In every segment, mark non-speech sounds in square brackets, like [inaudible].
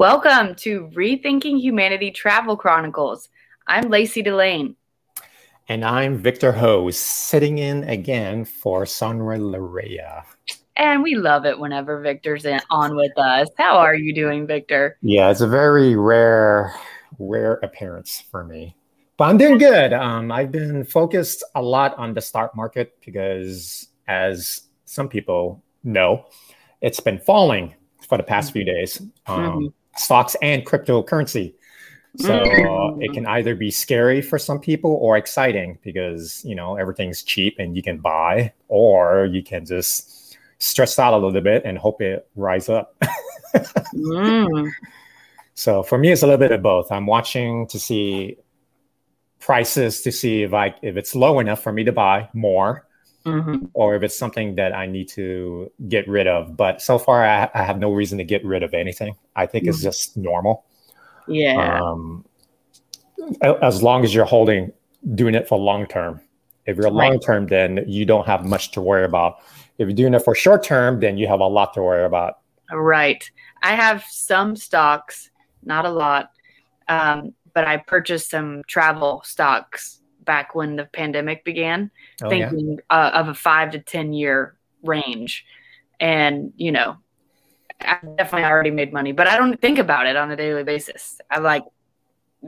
Welcome to Rethinking Humanity Travel Chronicles. I'm Lacey Delane. And I'm Victor Ho, sitting in again for Sonra Larea. And we love it whenever Victor's in, on with us. How are you doing, Victor? Yeah, it's a very rare, rare appearance for me. But I'm doing good. Um, I've been focused a lot on the stock market because, as some people know, it's been falling for the past few days. Um, mm-hmm stocks and cryptocurrency. So mm. it can either be scary for some people or exciting because you know everything's cheap and you can buy, or you can just stress out a little bit and hope it rise up. mm. [laughs] So for me, it's a little bit of both. I'm watching to see prices to see if I if it's low enough for me to buy more, mm-hmm. or if it's something that I need to get rid of. But so far, I, I have no reason to get rid of anything. I think mm-hmm. it's just normal. Yeah. Um, as long as you're holding, doing it for long term. If you're long term, then you don't have much to worry about. If you're doing it for short term, then you have a lot to worry about. Right. I have some stocks, not a lot, um, but I purchased some travel stocks back when the pandemic began, oh, thinking yeah? uh, of a five to 10 year range. And, you know, I definitely already made money, but I don't think about it on a daily basis. I like,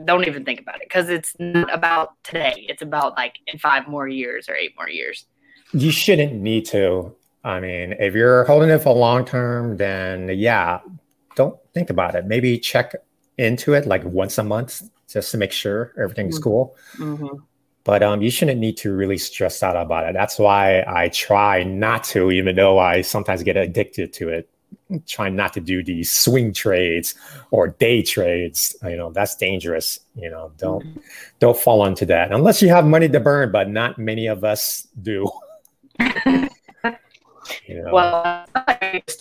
don't even think about it because it's not about today. It's about like in five more years or eight more years. You shouldn't need to. I mean, if you're holding it for long term, then yeah, don't think about it. Maybe check into it like once a month just to make sure everything's mm-hmm. cool. Mm-hmm but um, you shouldn't need to really stress out about it. That's why I try not to, even though I sometimes get addicted to it. Try not to do these swing trades or day trades. You know that's dangerous. You know, don't mm-hmm. don't fall into that unless you have money to burn. But not many of us do. [laughs] you know. Well,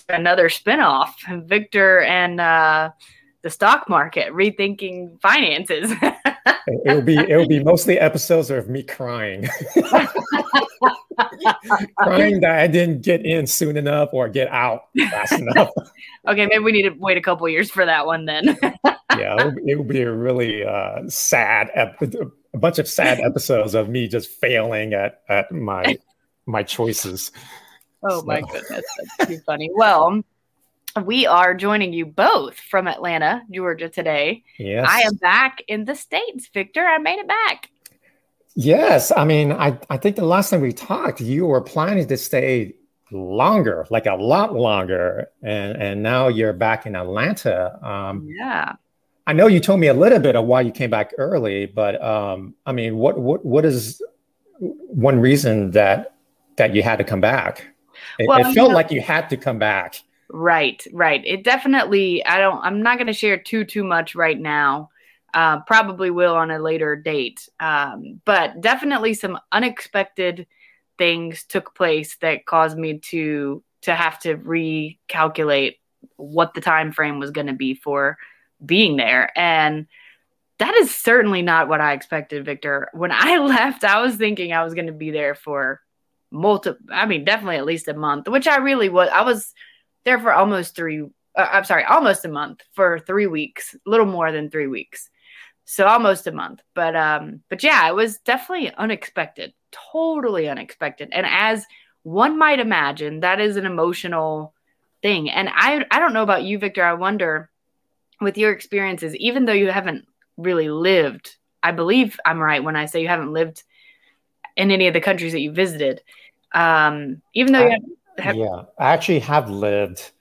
another spinoff, Victor and uh, the stock market, rethinking finances. [laughs] it'll be it'll be mostly episodes of me crying. [laughs] crying that I didn't get in soon enough or get out fast enough. [laughs] okay, maybe we need to wait a couple years for that one then. [laughs] yeah, it'll, it'll, be a really uh, sad, ep- a bunch of sad episodes of me just failing at at my my choices. Oh so. my goodness, that's too funny. Well, we are joining you both from Atlanta, Georgia today. Yes. I am back in the States, Victor. I made it back. Yes. I mean, I, I think the last time we talked, you were planning to stay longer, like a lot longer. And, and now you're back in Atlanta. Um, yeah. I know you told me a little bit of why you came back early, but um, I mean, what, what, what is one reason that, that you had to come back? It, well, it felt know, like you had to come back. Right, right. It definitely. I don't. I'm not going to share too too much right now. Uh, probably will on a later date. Um, but definitely some unexpected things took place that caused me to to have to recalculate what the time frame was going to be for being there and that is certainly not what i expected victor when i [laughs] left i was thinking i was going to be there for multiple i mean definitely at least a month which i really was i was there for almost three uh, i'm sorry almost a month for three weeks a little more than three weeks. So almost a month but um but yeah it was definitely unexpected totally unexpected. And as one might imagine that is an emotional thing. And i i don't know about you victor i wonder with your experiences even though you haven't really lived i believe i'm right when i say you haven't lived in any of the countries that you visited um even though you have, yeah, I actually have lived.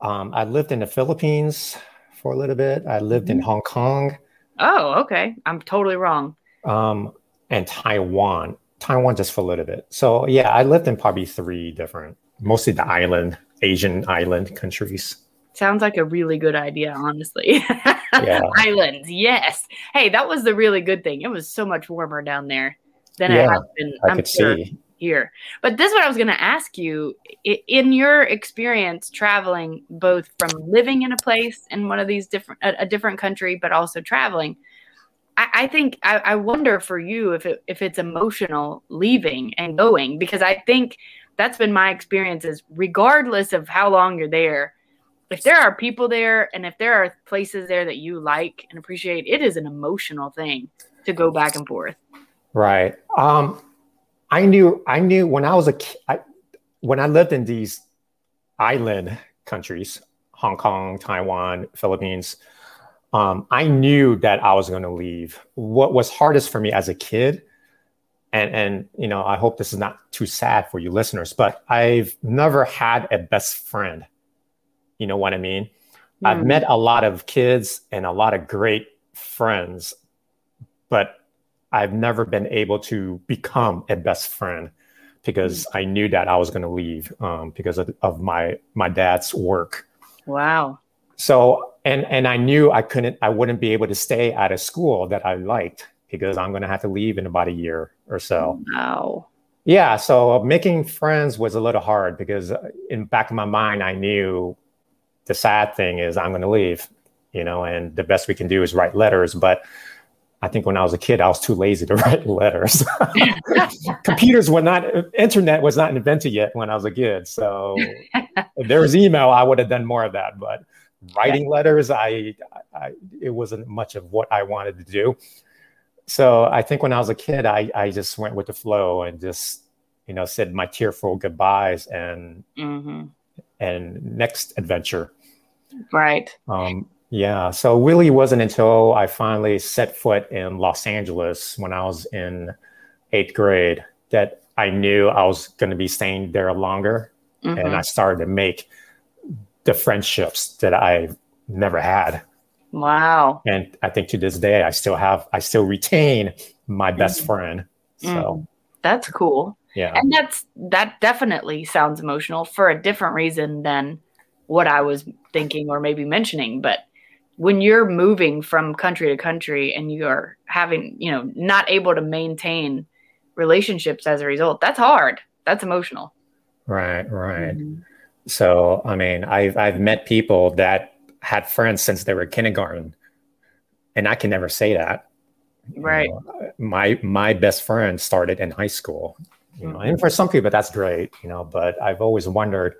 Um, I lived in the Philippines for a little bit. I lived mm-hmm. in Hong Kong. Oh, okay. I'm totally wrong. Um, and Taiwan. Taiwan just for a little bit. So yeah, I lived in probably three different, mostly the island, Asian island countries. Sounds like a really good idea, honestly. [laughs] Yeah. Islands, yes. Hey, that was the really good thing. It was so much warmer down there than yeah, it has been. I I'm could sure. see here. But this is what I was going to ask you. In your experience traveling, both from living in a place in one of these different, a, different country, but also traveling, I, think I, I, wonder for you if it, if it's emotional leaving and going because I think that's been my experiences. Regardless of how long you're there, if there are people there and if there are places there that you like and appreciate, it is an emotional thing to go back and forth. Right. Um, I knew I knew when I was a I, when I lived in these island countries, Hong Kong, Taiwan, Philippines, um, I knew that I was going to leave. What was hardest for me as a kid, and and you know, I hope this is not too sad for you listeners, but I've never had a best friend. You know what I mean? Mm. I've met a lot of kids and a lot of great friends, but I've never been able to become a best friend because mm. I knew that I was going to leave um, because of, of my my dad's work. Wow. So and and I knew I couldn't I wouldn't be able to stay at a school that I liked because I'm going to have to leave in about a year or so. Wow. Yeah, so making friends was a little hard because uh, in back of my mind I knew the sad thing is I'm going to leave, you know, and the best we can do is write letters, but I think when I was a kid, I was too lazy to [laughs] write letters. [laughs] Computers were not, internet was not invented yet when I was a kid. So if there was email, I would have done more of that. But writing yeah. letters, I, I, it wasn't much of what I wanted to do. So I think when I was a kid, I, I just went with the flow and just, you know, said my tearful goodbyes and, mm-hmm. and next adventure. Right. Um, yeah. So really wasn't until I finally set foot in Los Angeles when I was in eighth grade that I knew I was going to be staying there longer. Mm-hmm. And I started to make the friendships that I never had. Wow. And I think to this day, I still have, I still retain my best mm-hmm. friend. So mm. that's cool. Yeah. And that's, that definitely sounds emotional for a different reason than what I was thinking or maybe mentioning. But when you're moving from country to country and you're having, you know, not able to maintain relationships as a result, that's hard. That's emotional. Right, right. Mm-hmm. So, I mean, I've I've met people that had friends since they were kindergarten, and I can never say that. Right. You know, my my best friend started in high school. You know, and for some people that's great, you know, but I've always wondered,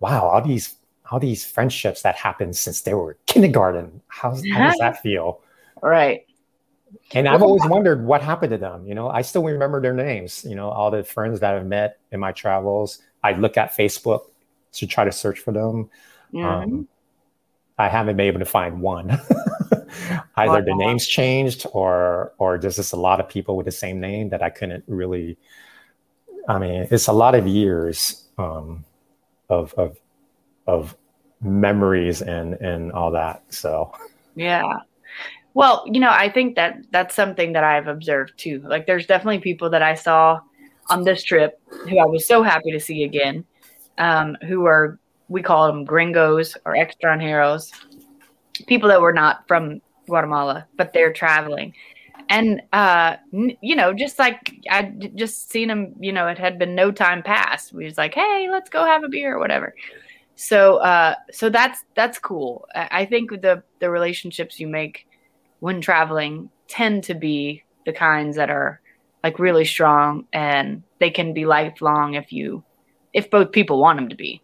wow, all these all these friendships that happened since they were kindergarten. How's, how does that feel? Right. And I've always wondered what happened to them. You know, I still remember their names. You know, all the friends that I've met in my travels. I look at Facebook to try to search for them. Mm-hmm. Um, I haven't been able to find one. [laughs] Either the names changed, or or there's just a lot of people with the same name that I couldn't really. I mean, it's a lot of years um, of of of memories and and all that so. Yeah. Well you know i think that that's something that i've observed too. Like there's definitely people that i saw on this trip who i was so happy to see again um, who are we call them gringos or extranjeros people that were not from guatemala but they're traveling. And uh you know just like i just seen them you know it had been no time passed. We was like hey let's go have a beer or whatever so uh so that's that's cool. I think the the relationships you make when traveling tend to be the kinds that are like really strong and they can be lifelong if you if both people want them to be.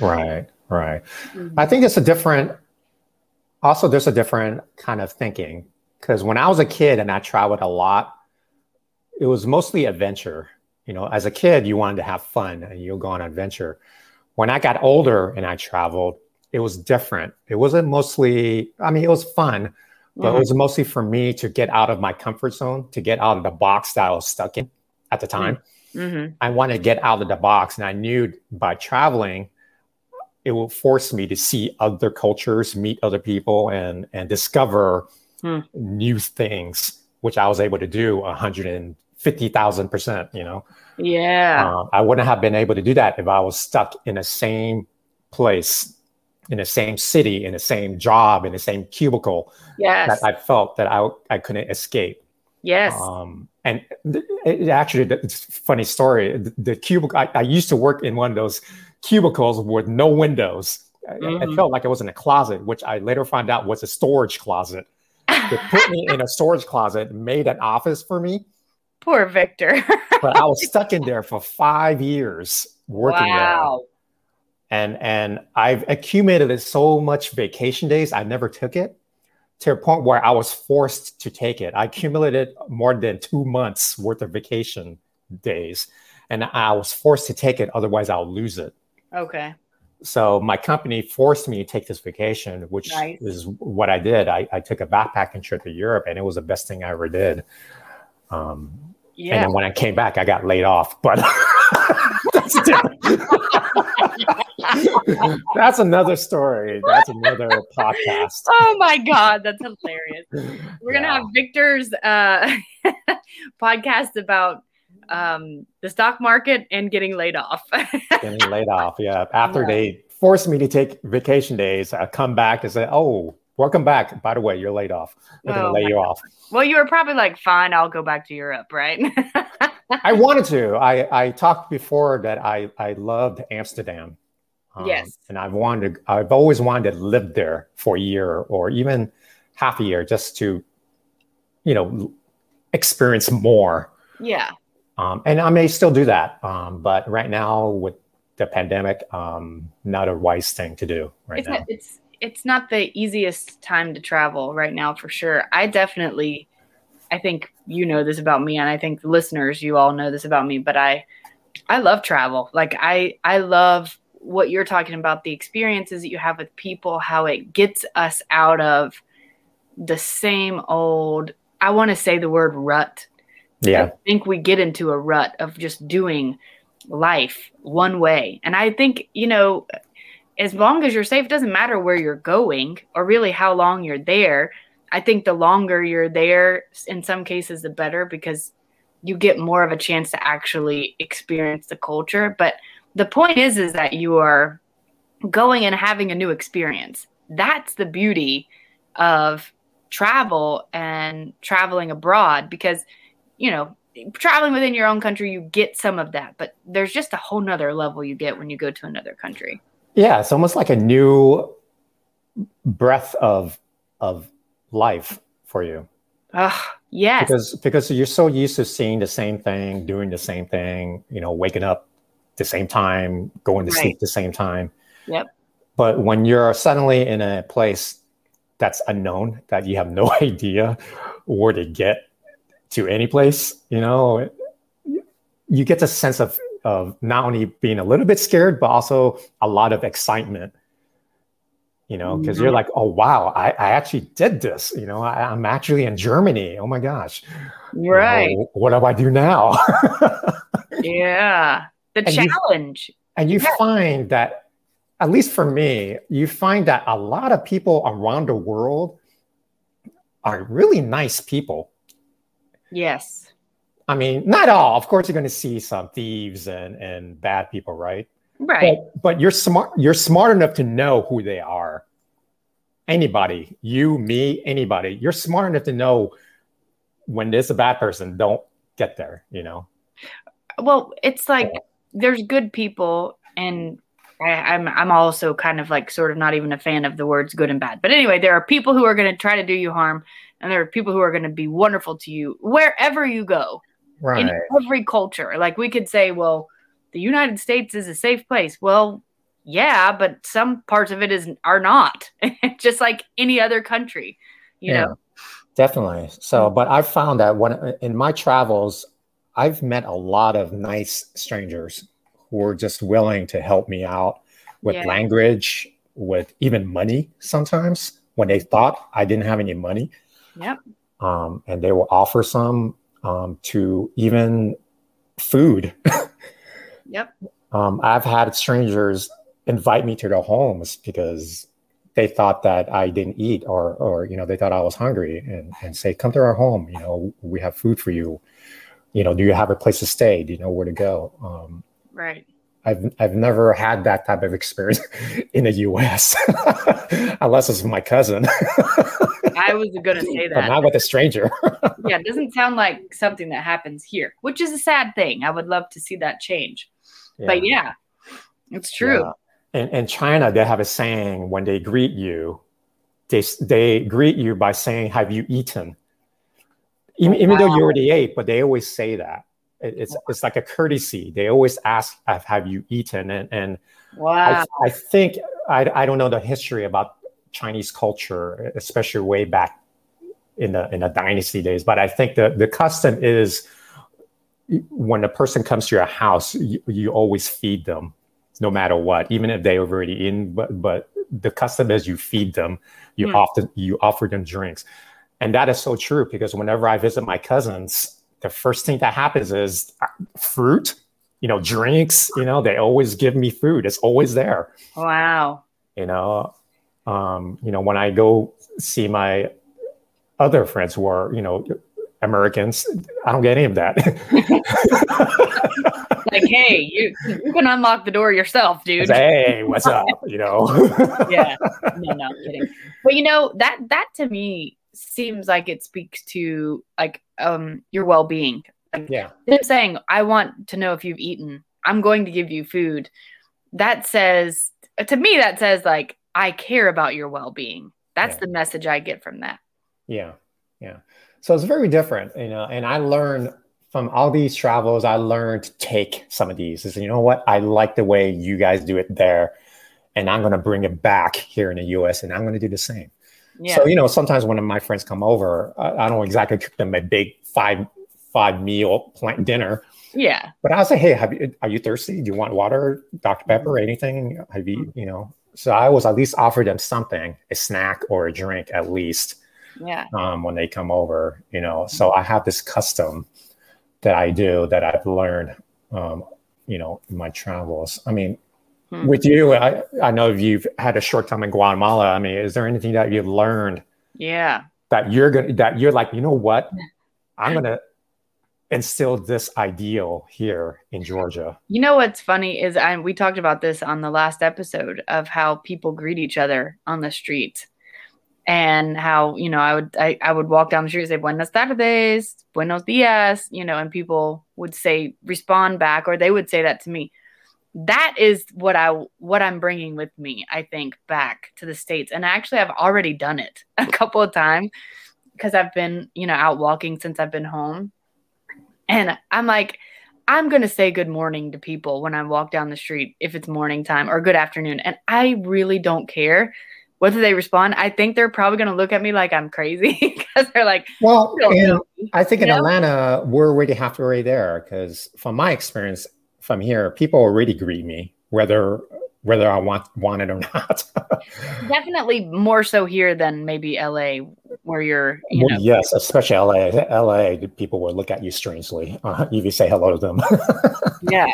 Right right. Mm-hmm. i think it's a different also there's a different kind of thinking because when i was a kid and i traveled a lot it was mostly adventure. You know as a kid you wanted to have fun and you'll go on adventure when I got older and I traveled, it was different. It wasn't mostly, I mean, it was fun, but mm-hmm. it was mostly for me to get out of my comfort zone, to get out of the box that I was stuck in at the time. Mm-hmm. I wanted to get out of the box. And I knew by traveling, it will force me to see other cultures, meet other people, and, and discover mm. new things, which I was able to do 150,000%, you know? Yeah. Uh, I wouldn't have been able to do that if I was stuck in the same place, in the same city, in the same job, in the same cubicle. Yes. That I felt that I, I couldn't escape. Yes. Um, and it, it actually, it's funny story. The, the cubicle, I, I, used to work in one of those cubicles with no windows. Mm-hmm. It felt like I was in a closet, which I later found out was a storage closet. They put me [laughs] in a storage closet, made an office for me. Poor Victor. [laughs] but I was [laughs] stuck in there for five years working wow. and and I've accumulated so much vacation days. I never took it to a point where I was forced to take it. I accumulated more than two months worth of vacation days, and I was forced to take it. Otherwise, I'll lose it. Okay. So my company forced me to take this vacation, which nice. is what I did. I, I took a backpacking trip to Europe, and it was the best thing I ever did. Um, yeah. And then when I came back, I got laid off. But [laughs] that's [laughs] that's another story. That's another podcast. [laughs] Oh my god, that's hilarious. We're gonna have Victor's uh, podcast about um, the stock market and getting laid off. getting laid off, yeah. After yeah. they forced me to take vacation days, I come back and say, "Oh, welcome back. By the way, you're laid off. We're oh, gonna lay you God. off." Well, you were probably like, "Fine, I'll go back to Europe," right? [laughs] I wanted to. I I talked before that I I loved Amsterdam. Um, yes. And I've wanted. I've always wanted to live there for a year or even half a year just to, you know, experience more. Yeah. Um, and I may still do that, um, but right now with the pandemic, um, not a wise thing to do right it's now. Not, it's it's not the easiest time to travel right now for sure. I definitely, I think you know this about me, and I think listeners, you all know this about me. But I, I love travel. Like I, I love what you're talking about, the experiences that you have with people, how it gets us out of the same old. I want to say the word rut yeah. I think we get into a rut of just doing life one way. And I think, you know, as long as you're safe, it doesn't matter where you're going or really how long you're there. I think the longer you're there, in some cases, the better because you get more of a chance to actually experience the culture. But the point is, is that you are going and having a new experience. That's the beauty of travel and traveling abroad because – you know, traveling within your own country, you get some of that, but there's just a whole nother level you get when you go to another country. Yeah, it's almost like a new breath of of life for you. Oh, yes. Because because you're so used to seeing the same thing, doing the same thing, you know, waking up the same time, going to right. sleep the same time. Yep. But when you're suddenly in a place that's unknown, that you have no [laughs] idea where to get to any place, you know, you get the sense of of not only being a little bit scared, but also a lot of excitement. You know, because mm-hmm. you're like, oh wow, I, I actually did this. You know, I, am actually in Germany. Oh my gosh. Right. You know, what do I do now? [laughs] yeah. The and challenge. You, and you yeah. find that, at least for me, you find that a lot of people around the world are really nice people Yes. I mean, not all. Of course, you're going to see some thieves and and bad people, right? Right. But, but you're smart. You're smart enough to know who they are. Anybody, you, me, anybody. You're smart enough to know when there's a bad person. Don't get there. You know. Well, it's like there's good people, and I, I'm I'm also kind of like sort of not even a fan of the words good and bad. But anyway, there are people who are going to try to do you harm and there are people who are going to be wonderful to you wherever you go right. in every culture like we could say well the united states is a safe place well yeah but some parts of it is are not [laughs] just like any other country you yeah, know definitely so but i've found that when in my travels i've met a lot of nice strangers who are just willing to help me out with yeah. language with even money sometimes when they thought i didn't have any money Yep. Um, and they will offer some um, to even food. [laughs] yep. Um, I've had strangers invite me to their homes because they thought that I didn't eat or, or, you know, they thought I was hungry and, and say, come to our home. You know, we have food for you. You know, do you have a place to stay? Do you know where to go? Um, right. I've I've never had that type of experience [laughs] in the U.S. [laughs] unless it's my cousin. I was going to say that. But not with a stranger. [laughs] yeah, it doesn't sound like something that happens here, which is a sad thing. I would love to see that change. Yeah. But yeah, it's true. Yeah. In, in China, they have a saying when they greet you, they, they greet you by saying, Have you eaten? Even, oh, even though you already ate, but they always say that. it's it's like a courtesy. They always ask, "Have you eaten?" And and wow, I, I think I I don't know the history about Chinese culture, especially way back in the in the dynasty days. But I think the the custom is when a person comes to your house, you, you always feed them, no matter what, even if they're already in. But but the custom is you feed them, you mm. often you offer them drinks, and that is so true because whenever I visit my cousins the first thing that happens is uh, fruit, you know, drinks, you know, they always give me food. It's always there. Wow. You know, um, you know, when I go see my other friends who are, you know, Americans, I don't get any of that. [laughs] like, hey, you you can unlock the door yourself, dude. Hey, what's up? [laughs] You know. yeah. No, no, I'm kidding. But you know, that that to me seems like it speaks to like um your well-being like, yeah them saying i want to know if you've eaten i'm going to give you food that says to me that says like i care about your well-being that's yeah. the message i get from that yeah yeah so it's very different you know and i learned from all these travels i learned to take some of these is you know what i like the way you guys do it there and i'm going to bring it back here in the us and i'm going to do the same yeah. So you know, sometimes when my friends come over, I, I don't exactly cook them a big five five meal plant dinner. Yeah. But I'll say, hey, have you, are you thirsty? Do you want water, Dr. Pepper, mm-hmm. anything? Have you, you know? So I always at least offer them something, a snack or a drink at least. Yeah. Um, when they come over, you know. So I have this custom that I do that I've learned, um, you know, in my travels. I mean, Hmm. With you, I, I know you've had a short time in Guatemala. I mean, is there anything that you've learned? Yeah. That you're gonna that you're like, you know what? I'm gonna instill this ideal here in Georgia. You know what's funny is I we talked about this on the last episode of how people greet each other on the street. And how, you know, I would I, I would walk down the street and say Buenas tardes, buenos dias, you know, and people would say respond back or they would say that to me that is what I what I'm bringing with me. I think back to the states, and actually, I've already done it [laughs] a couple of times because I've been you know out walking since I've been home, and I'm like. I'm going to say good morning to people when I walk down the street if it's morning time or good afternoon. And I really don't care whether they respond. I think they're probably going to look at me like I'm crazy [laughs] because they're like, well, I think in know? Atlanta, we're already halfway there because from my experience, from here, people already greet me, whether whether I want want it or [laughs] not. Definitely more so here than maybe LA, where you're. You well, yes, especially LA. LA, people will look at you strangely uh, if you say hello to them. [laughs] yeah,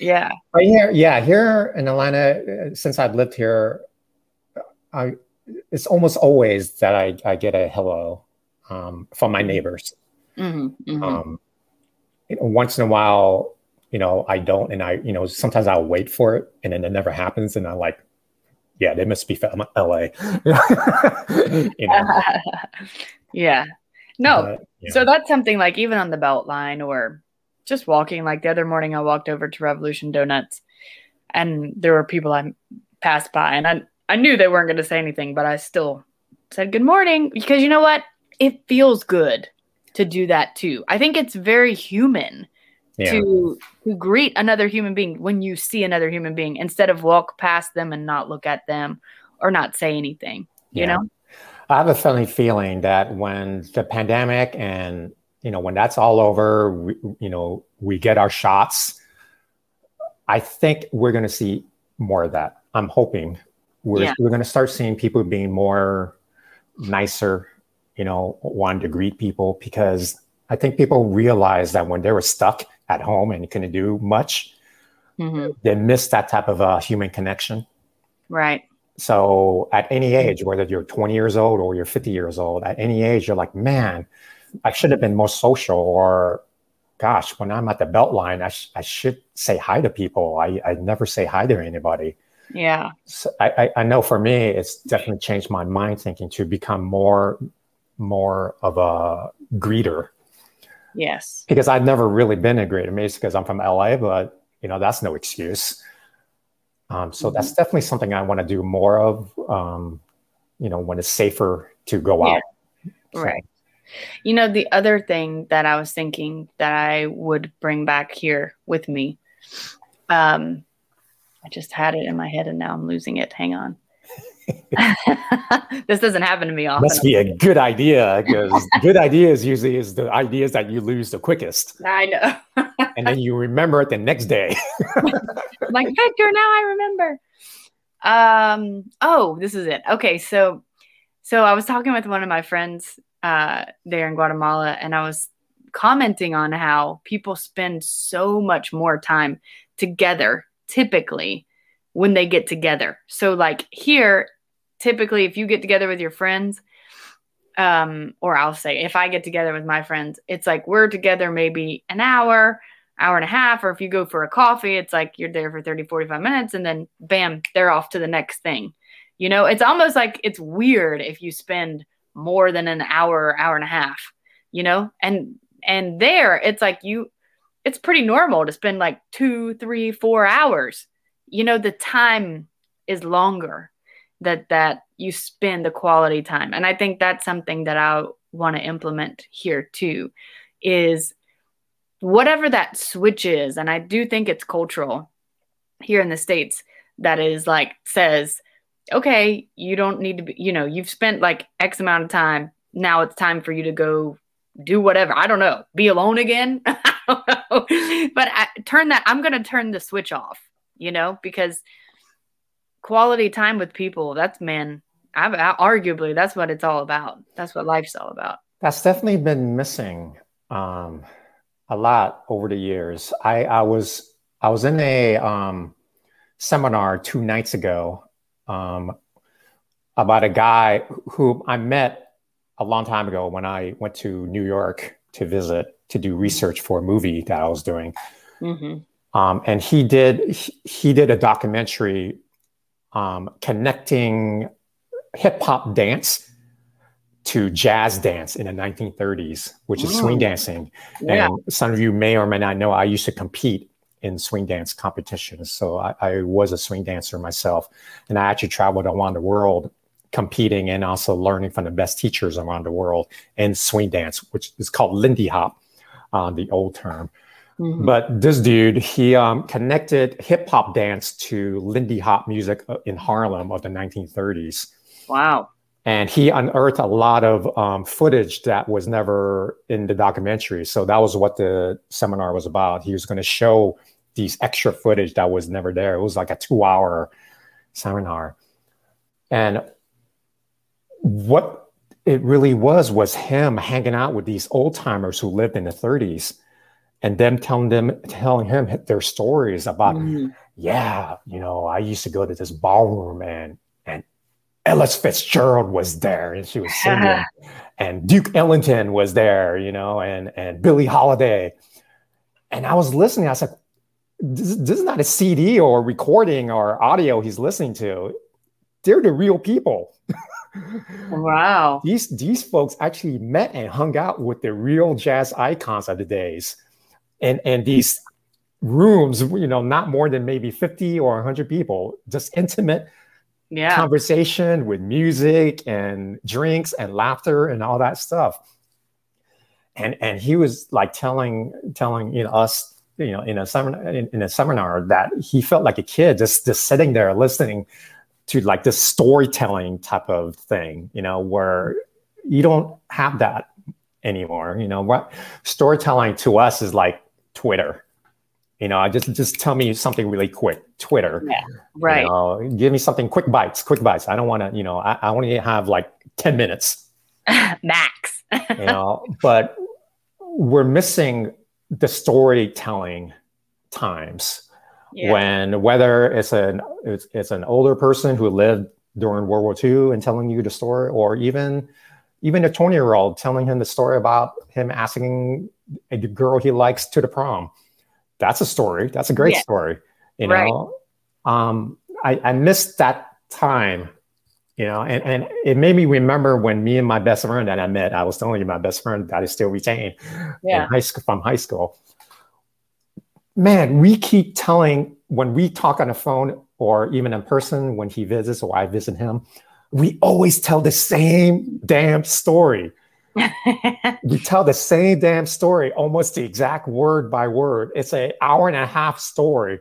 yeah. But here, yeah, here in Atlanta, since I've lived here, I it's almost always that I I get a hello um, from my neighbors. Mm-hmm, mm-hmm. Um, once in a while, you know, I don't, and I, you know, sometimes I'll wait for it, and then it never happens, and I'm like, yeah, they must be from LA. [laughs] you know? [laughs] yeah, no. yeah. So that's something like even on the Beltline or just walking. Like the other morning, I walked over to Revolution Donuts, and there were people I passed by, and I I knew they weren't going to say anything, but I still said good morning because you know what? It feels good to do that too. I think it's very human yeah. to to greet another human being when you see another human being instead of walk past them and not look at them or not say anything you yeah. know i have a funny feeling that when the pandemic and you know when that's all over we, you know we get our shots i think we're going to see more of that i'm hoping we're, yeah. we're going to start seeing people being more nicer you know wanting to greet people because i think people realize that when they were stuck at home and couldn't do much, mm-hmm. they miss that type of a human connection. Right. So at any age, whether you're 20 years old or you're 50 years old, at any age, you're like, man, I should have been more social or gosh, when I'm at the Beltline, I, sh- I should say hi to people. I, I never say hi to anybody. Yeah. So I, I, I know for me, it's definitely changed my mind thinking to become more, more of a greeter Yes. Because I've never really been a Greater Mesa because I'm from LA, but you know, that's no excuse. Um, so mm-hmm. that's definitely something I want to do more of, um, you know, when it's safer to go yeah. out. So, right. You know, the other thing that I was thinking that I would bring back here with me, um, I just had it in my head and now I'm losing it. Hang on. [laughs] this doesn't happen to me often. Must be a good idea because [laughs] good ideas usually is the ideas that you lose the quickest. I know. [laughs] and then you remember it the next day. like Victor, now I remember. Um. Oh, this is it. Okay, so, so I was talking with one of my friends uh, there in Guatemala, and I was commenting on how people spend so much more time together, typically when they get together. So, like here, typically, if you get together with your friends, um, or I'll say if I get together with my friends, it's like we're together maybe an hour, hour and a half, or if you go for a coffee, it's like you're there for 30, 45 minutes, and then bam, they're off to the next thing. You know, it's almost like it's weird if you spend more than an hour, hour and a half, you know? And and there it's like you it's pretty normal to spend like two, three, four hours. You know, the time is longer that that you spend the quality time. And I think that's something that I want to implement here too is whatever that switch is, and I do think it's cultural here in the States that is like says, okay, you don't need to be, you know, you've spent like X amount of time. Now it's time for you to go do whatever. I don't know, be alone again. [laughs] I don't know. But I, turn that, I'm going to turn the switch off, you know, because quality time with people, that's man, I've, I, arguably that's what it's all about. That's what life's all about. That's definitely been missing um, a lot over the years. I, I was I was in a um, seminar two nights ago um, about a guy who I met a long time ago when I went to New York to visit to do research for a movie that I was doing. Mm-hmm. Um, and he did he, he, did a documentary um, connecting hip hop dance to jazz dance in the 1930s, which is swing dancing. Yeah. And some of you may or may not know I used to compete in swing dance competitions. So I, I, was a swing dancer myself, and I actually traveled around the world competing and also learning from the best teachers around the world in swing dance, which is called Lindy Hop, uh, the old term. Mm-hmm. But this dude, he um, connected hip hop dance to Lindy Hop music uh, in Harlem of the 1930s. Wow. And he unearthed a lot of um, footage that was never in the documentary. So that was what the seminar was about. He was going to show these extra footage that was never there. It was like a two hour seminar. And what it really was was him hanging out with these old timers who lived in the 30s and them telling them telling him their stories about mm. yeah you know i used to go to this ballroom and and Ella Fitzgerald was there and she was [laughs] singing and duke ellington was there you know and and billie holiday and i was listening i said this, this is not a CD or recording or audio he's listening to. They're the real people. wow. These these folks actually met and hung out with the real jazz icons of the days. And and these rooms, you know, not more than maybe 50 or 100 people, just intimate yeah. conversation with music and drinks and laughter and all that stuff. And and he was like telling telling you know us you know in a seminar in, in, a seminar that he felt like a kid just just sitting there listening to like this storytelling type of thing you know where you don't have that anymore you know what storytelling to us is like twitter. You know just just tell me something really quick twitter. Yeah, right. you know, give me something quick bites quick bites. I don't want to you know i, I want to have like 10 minutes. [laughs] Max. You know but we're missing the storytelling times yeah. when whether it's an it's, it's an older person who lived during World War II and telling you the story, or even even a 20 year old telling him the story about him asking a girl he likes to the prom. That's a story. That's a great yeah. story. You know, right. um, I, I missed that time you know, and, and it made me remember when me and my best friend that I met, I was telling you my best friend that I still retain yeah. high school from high school. Man, we keep telling when we talk on the phone or even in person when he visits or I visit him, we always tell the same damn story. [laughs] we tell the same damn story, almost the exact word by word. It's an hour and a half story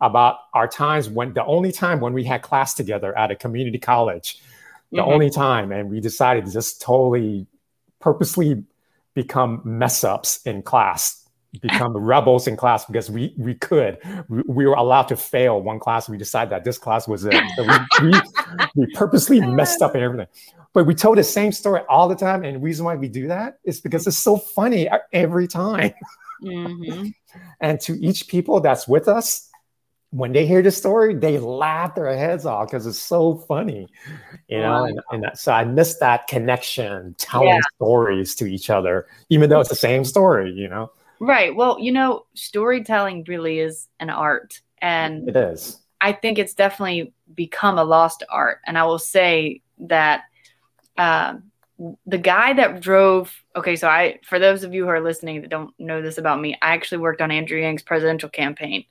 about our times when the only time when we had class together at a community college, the mm-hmm. only time, and we decided to just totally purposely become mess ups in class become rebels in class because we we could. We, we, were allowed to fail one class. We decided that this class was it. So we, we, we, purposely [laughs] messed up and everything. But we told the same story all the time. And the reason why we do that is because it's so funny every time. Mm-hmm. [laughs] and to each people that's with us when they hear the story they laugh their heads off because it's so funny you know? Wow. and, and, so i miss that connection telling yeah. stories to each other even though it's the same story you know Right. Well, you know, storytelling really is an art. And it is. I think it's definitely become a lost art. And I will say that uh, the guy that drove, okay, so I, for those of you who are listening that don't know this about me, I actually worked on Andrew Yang's presidential campaign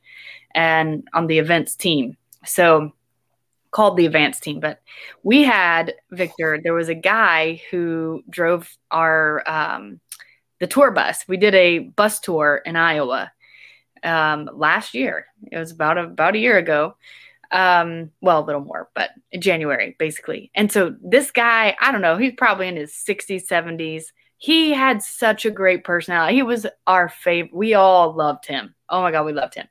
and on the events team. So, called the advance team, but we had Victor. There was a guy who drove our um, the tour bus. We did a bus tour in Iowa um, last year. It was about a, about a year ago. Um, well, a little more, but January, basically. And so this guy, I don't know, he's probably in his 60s, 70s. He had such a great personality. He was our favorite. We all loved him. Oh my God, we loved him.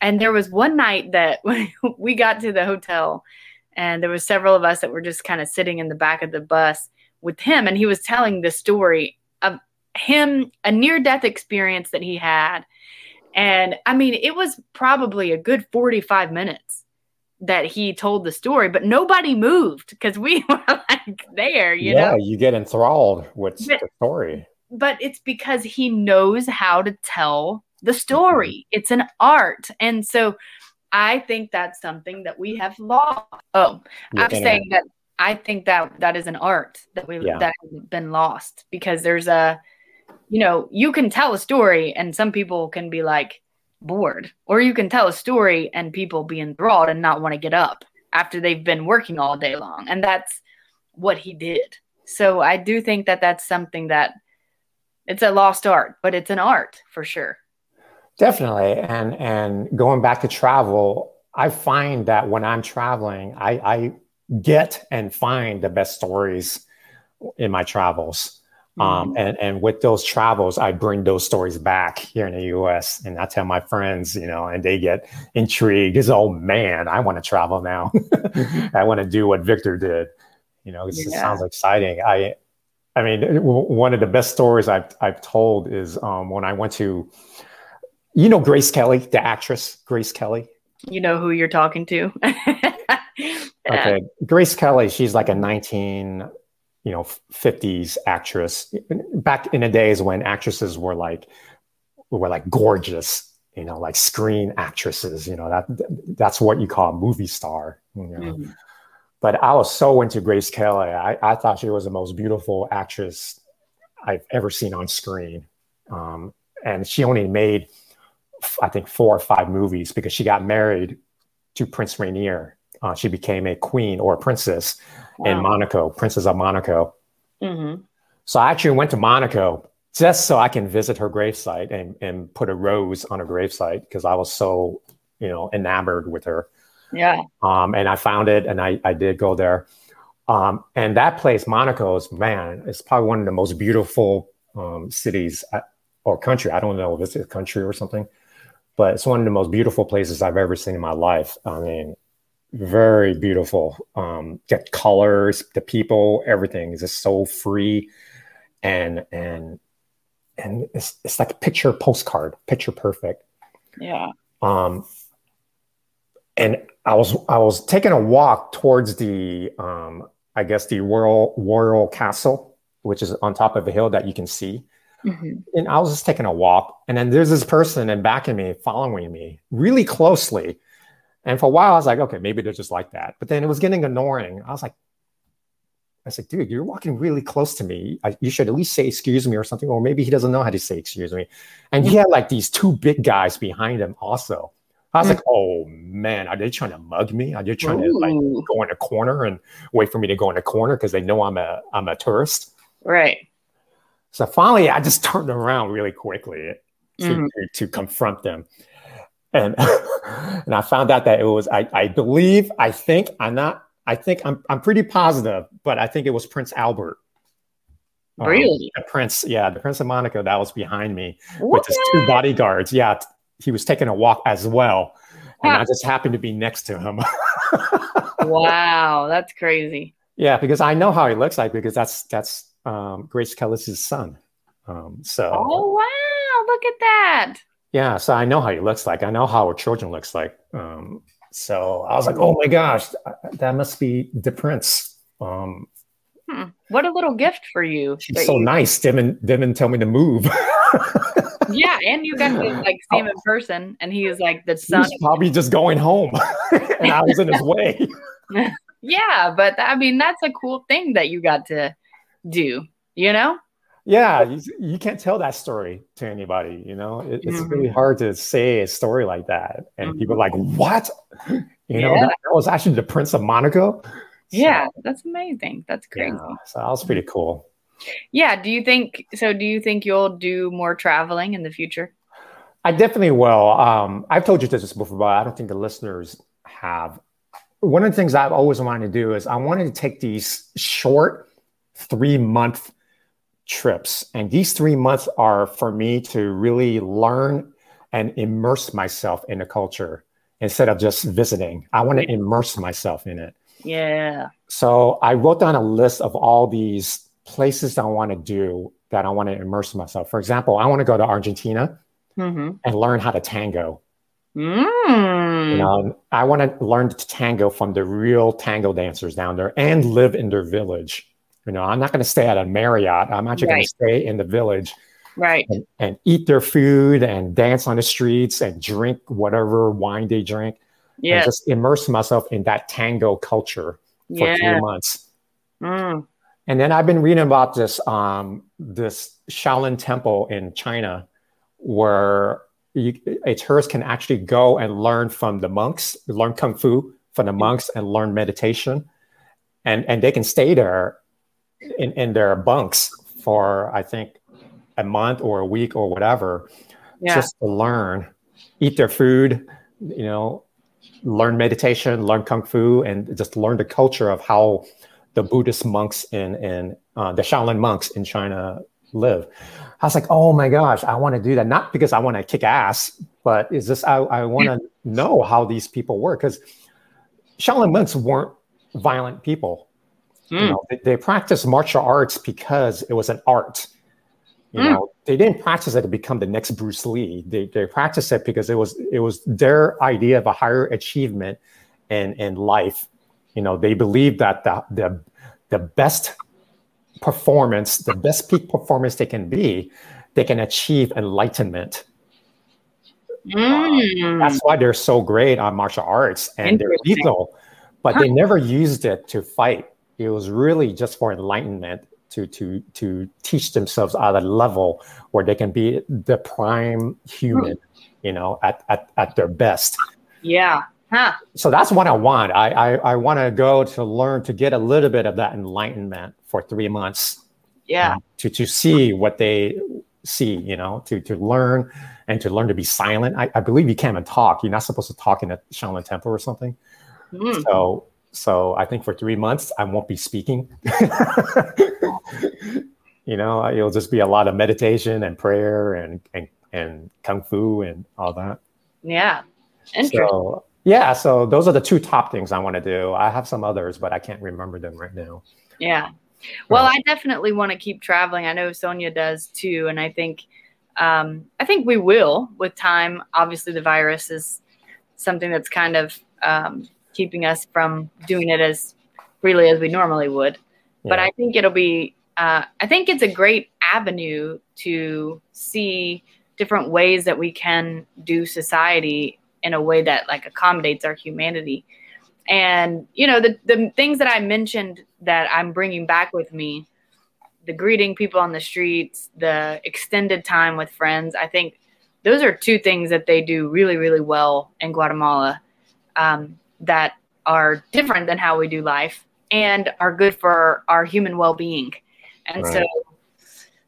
And there was one night that [laughs] we got to the hotel, and there was several of us that were just kind of sitting in the back of the bus with him, and he was telling the story him a near death experience that he had. And I mean, it was probably a good 45 minutes that he told the story, but nobody moved because we [laughs] were like there, you yeah, know? you get enthralled with but, the story. But it's because he knows how to tell the story. Mm-hmm. It's an art. And so I think that's something that we have lost. Oh, I'm saying that I think that that is an art that we yeah. that has been lost because there's a you know, you can tell a story and some people can be like bored, or you can tell a story and people be enthralled and not want to get up after they've been working all day long. And that's what he did. So I do think that that's something that it's a lost art, but it's an art for sure. Definitely. And and going back to travel, I find that when I'm traveling, I, I get and find the best stories in my travels. Um, mm-hmm. and, and with those travels, I bring those stories back here in the US and I tell my friends, you know, and they get intrigued. It's, oh man, I want to travel now. [laughs] I want to do what Victor did. You know, yeah. it sounds exciting. I, I mean, one of the best stories I've, I've told is um, when I went to, you know, Grace Kelly, the actress, Grace Kelly. You know who you're talking to. [laughs] okay. Grace Kelly, she's like a 19, you know 50s actress back in the days when actresses were like were like gorgeous you know like screen actresses you know that that's what you call a movie star you know? mm-hmm. but i was so into grace kelly I, I thought she was the most beautiful actress i've ever seen on screen um, and she only made i think four or five movies because she got married to prince rainier uh, she became a queen or a princess wow. in Monaco, Princess of Monaco. Mm-hmm. So I actually went to Monaco just so I can visit her gravesite and, and put a rose on her gravesite because I was so, you know, enamored with her. Yeah. Um, and I found it and I, I did go there. Um, and that place, Monaco, is man, it's probably one of the most beautiful um, cities at, or country. I don't know if it's a country or something, but it's one of the most beautiful places I've ever seen in my life. I mean, very beautiful. Um, get colors, the people, everything is just so free, and and and it's it's like a picture postcard, picture perfect. Yeah. Um, and I was I was taking a walk towards the um, I guess the royal royal castle, which is on top of a hill that you can see. Mm-hmm. And I was just taking a walk, and then there's this person in back of me following me really closely and for a while, I was like, okay, maybe they're just like that. But then it was getting annoying. I was like, I said, dude, you're walking really close to me. I, you should at least say excuse me or something. Or maybe he doesn't know how to say excuse me. And he had like these two big guys behind him also. I was mm. like, oh man, are they trying to mug me? Are they trying Ooh. to like go in a corner and wait for me to go in a corner because they know I'm a I'm a tourist? Right. So finally, I just turned around really quickly to, Mhm. to, to confront them. And [laughs] and I found out that it was I, I believe I think I'm not I think I'm I'm pretty positive, but I think it was Prince Albert. Um, Really? the Prince, yeah, the Prince of Monaco that was behind me What? with his two bodyguards. Yeah, t- he was taking a walk as well. And. I just happened to be next to him. [laughs] wow, that's crazy. yeah, because I know how he looks like because that's that's um, Grace Kelly's son. Um, so Oh wow, look at that. Yeah, so I know how he looks like. I know how our children looks like. Um, so I was like, oh my gosh, that must be the prince. Um, Hmm. What a little gift for you. he's so you- nice. Didn't didn't tell me to move. [laughs] yeah, and you got to like see him in [laughs] person, and he is like the son. was probably just going home, [laughs] and I was in his way. Yeah, but I mean that's a cool thing that you got to do. You know? Yeah, you, you can't tell that story to anybody. You know, it, it's really hard to say a story like that, and Mhm. people are like, "What?" [laughs] You know, Yeah. that, that was actually the Prince of Monaco. So, Yeah, that's amazing. That's crazy. yeah, so that was pretty cool. Yeah. Do you think so? Do you think you'll do more traveling in the future? I definitely will. Um, I've told you this before, but I don't think the listeners have. One of the things I've always wanted to do is I wanted to take these short three month trips. And these three months are for me to really learn and immerse myself in the culture instead of just visiting. I want to immerse myself in it. Yeah. So I wrote down a list of all these places that I want to do that I want to immerse myself. For example, I want to go to Argentina Mm-hmm. and learn how to tango. Mm. You know, I want to learn to tango from the real tango dancers down there and live in their village. You know, I'm not going to stay at a Marriott. I'm actually going to stay in the village Right. and, and eat their food and dance on the streets and drink whatever wine they drink and Yes. just immerse myself in that tango culture for Yeah. three months. Mm. And then I've been reading about this um, this Shaolin Temple in China, where you, a tourist can actually go and learn from the monks, learn kung fu from the monks, and learn meditation, and and they can stay there in in their bunks for I think a month or a week or whatever, Yeah. just to learn, eat their food, you know, learn meditation, learn kung fu, and just learn the culture of how the Buddhist monks in in uh, the Shaolin monks in China live. I was like, oh my gosh, I want to do that. Not because I want to kick ass, but is this I, I want to [laughs] know how these people work because Shaolin monks weren't violent people. You Mm. know, they, they practiced martial arts because it was an art. You Mm. know, they didn't practice it to become the next Bruce Lee. They they practiced it because it was it was their idea of a higher achievement in in life. You know, they believed that the the the best performance, the best peak performance they can be, they can achieve enlightenment. Mm. That's why they're so great on martial arts and they're lethal, but they never used it to fight. It was really just for enlightenment to to to teach themselves at a level where they can be the prime human, you know, at at, at their best. yeah. Huh. So that's what I want. I I, I want to go to learn to get a little bit of that enlightenment for three months Yeah. um, to to see what they see, you know, to to learn and to learn to be silent. I, I believe you can't even talk. You're not supposed to talk in a Shaolin temple or something. Mm. So so I think for three months I won't be speaking. [laughs] you know, it'll just be a lot of meditation and prayer and and and kung fu and all that. Yeah. Interesting. So yeah, so those are the two top things I want to do. I have some others, but I can't remember them right now. Yeah. Well, I definitely want to keep traveling. I know Sonia does too, and I think um, I think we will with time. Obviously, the virus is something that's kind of um, keeping us from doing it as freely as we normally would. But I think it'll be. Uh, I think it's a great avenue to see different ways that we can do society in a way that like accommodates our humanity and you know the the things that i mentioned that i'm bringing back with me the greeting people on the streets the extended time with friends i think those are two things that they do really really well in guatemala um, that are different than how we do life and are good for our human well-being and so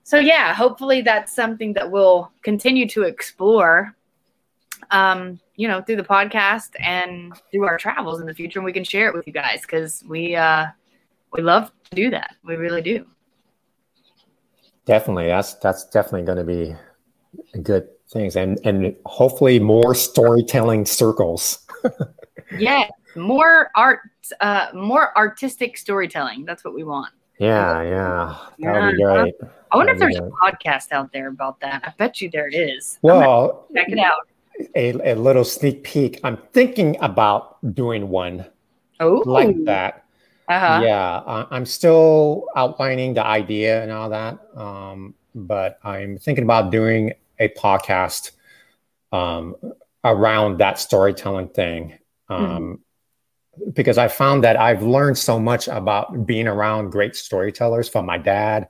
so yeah, hopefully that's something that we'll continue to explore. Um, you know, through the podcast and through our travels in the future, and we can share it with you guys because we uh, we love to do that. We really do. Definitely, that's that's definitely going to be good things, and and hopefully more storytelling circles. [laughs] yeah, more art, uh, more artistic storytelling. That's what we want. Yeah, yeah, that would be great. I wonder if there's a podcast out there about that. I bet you there is. Well, check it out. A, a little sneak peek. I'm thinking about doing one oh. like that. Uh-huh. Yeah, I'm still outlining the idea and all that, um, but I'm thinking about doing a podcast um, around that storytelling thing. Um, mm-hmm because I found that I've learned so much about being around great storytellers from my dad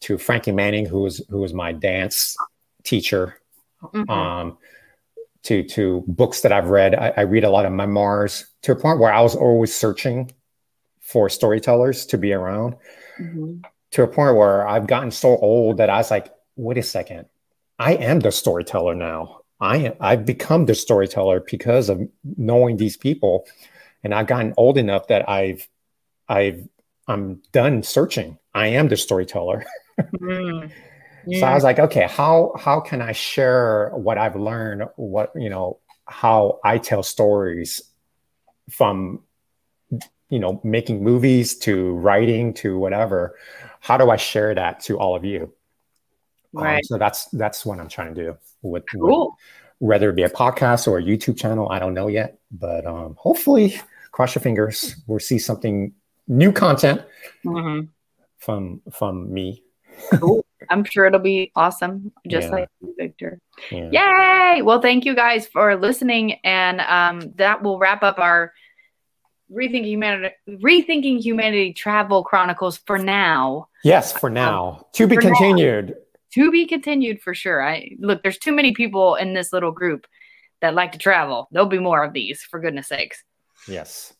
to Frankie Manning, who was who was my dance teacher, mm-hmm. um, to to books that I've read. I, I, read a lot of memoirs to a point where I was always searching for storytellers to be around. Mm-hmm. To a point where I've gotten so old that I was like, wait a second, I am the storyteller now. I am, I've become the storyteller because of knowing these people and I've gotten old enough that I've I've I'm done searching. I am the storyteller. [laughs] mm. Yeah. So I was like, okay, how how can I share what I've learned, what you know, how I tell stories from you know, making movies to writing to whatever. How do I share that to all of you? Um, right. Um, so that's that's what I'm trying to do with, cool. whether it be a podcast or a YouTube channel. I don't know yet, but um, hopefully cross your fingers. We'll see something new content mm-hmm. from from me. cool. [laughs] I'm sure it'll be awesome, just yeah. like Victor. Yeah. Yay! Well, thank you guys for listening, and um, that will wrap up our rethinking humanity, rethinking humanity travel chronicles for now. Yes, for now. Um, to be continued. Now. To be continued for sure. I look. There's too many people in this little group that like to travel. There'll be more of these, for goodness sakes. Yes.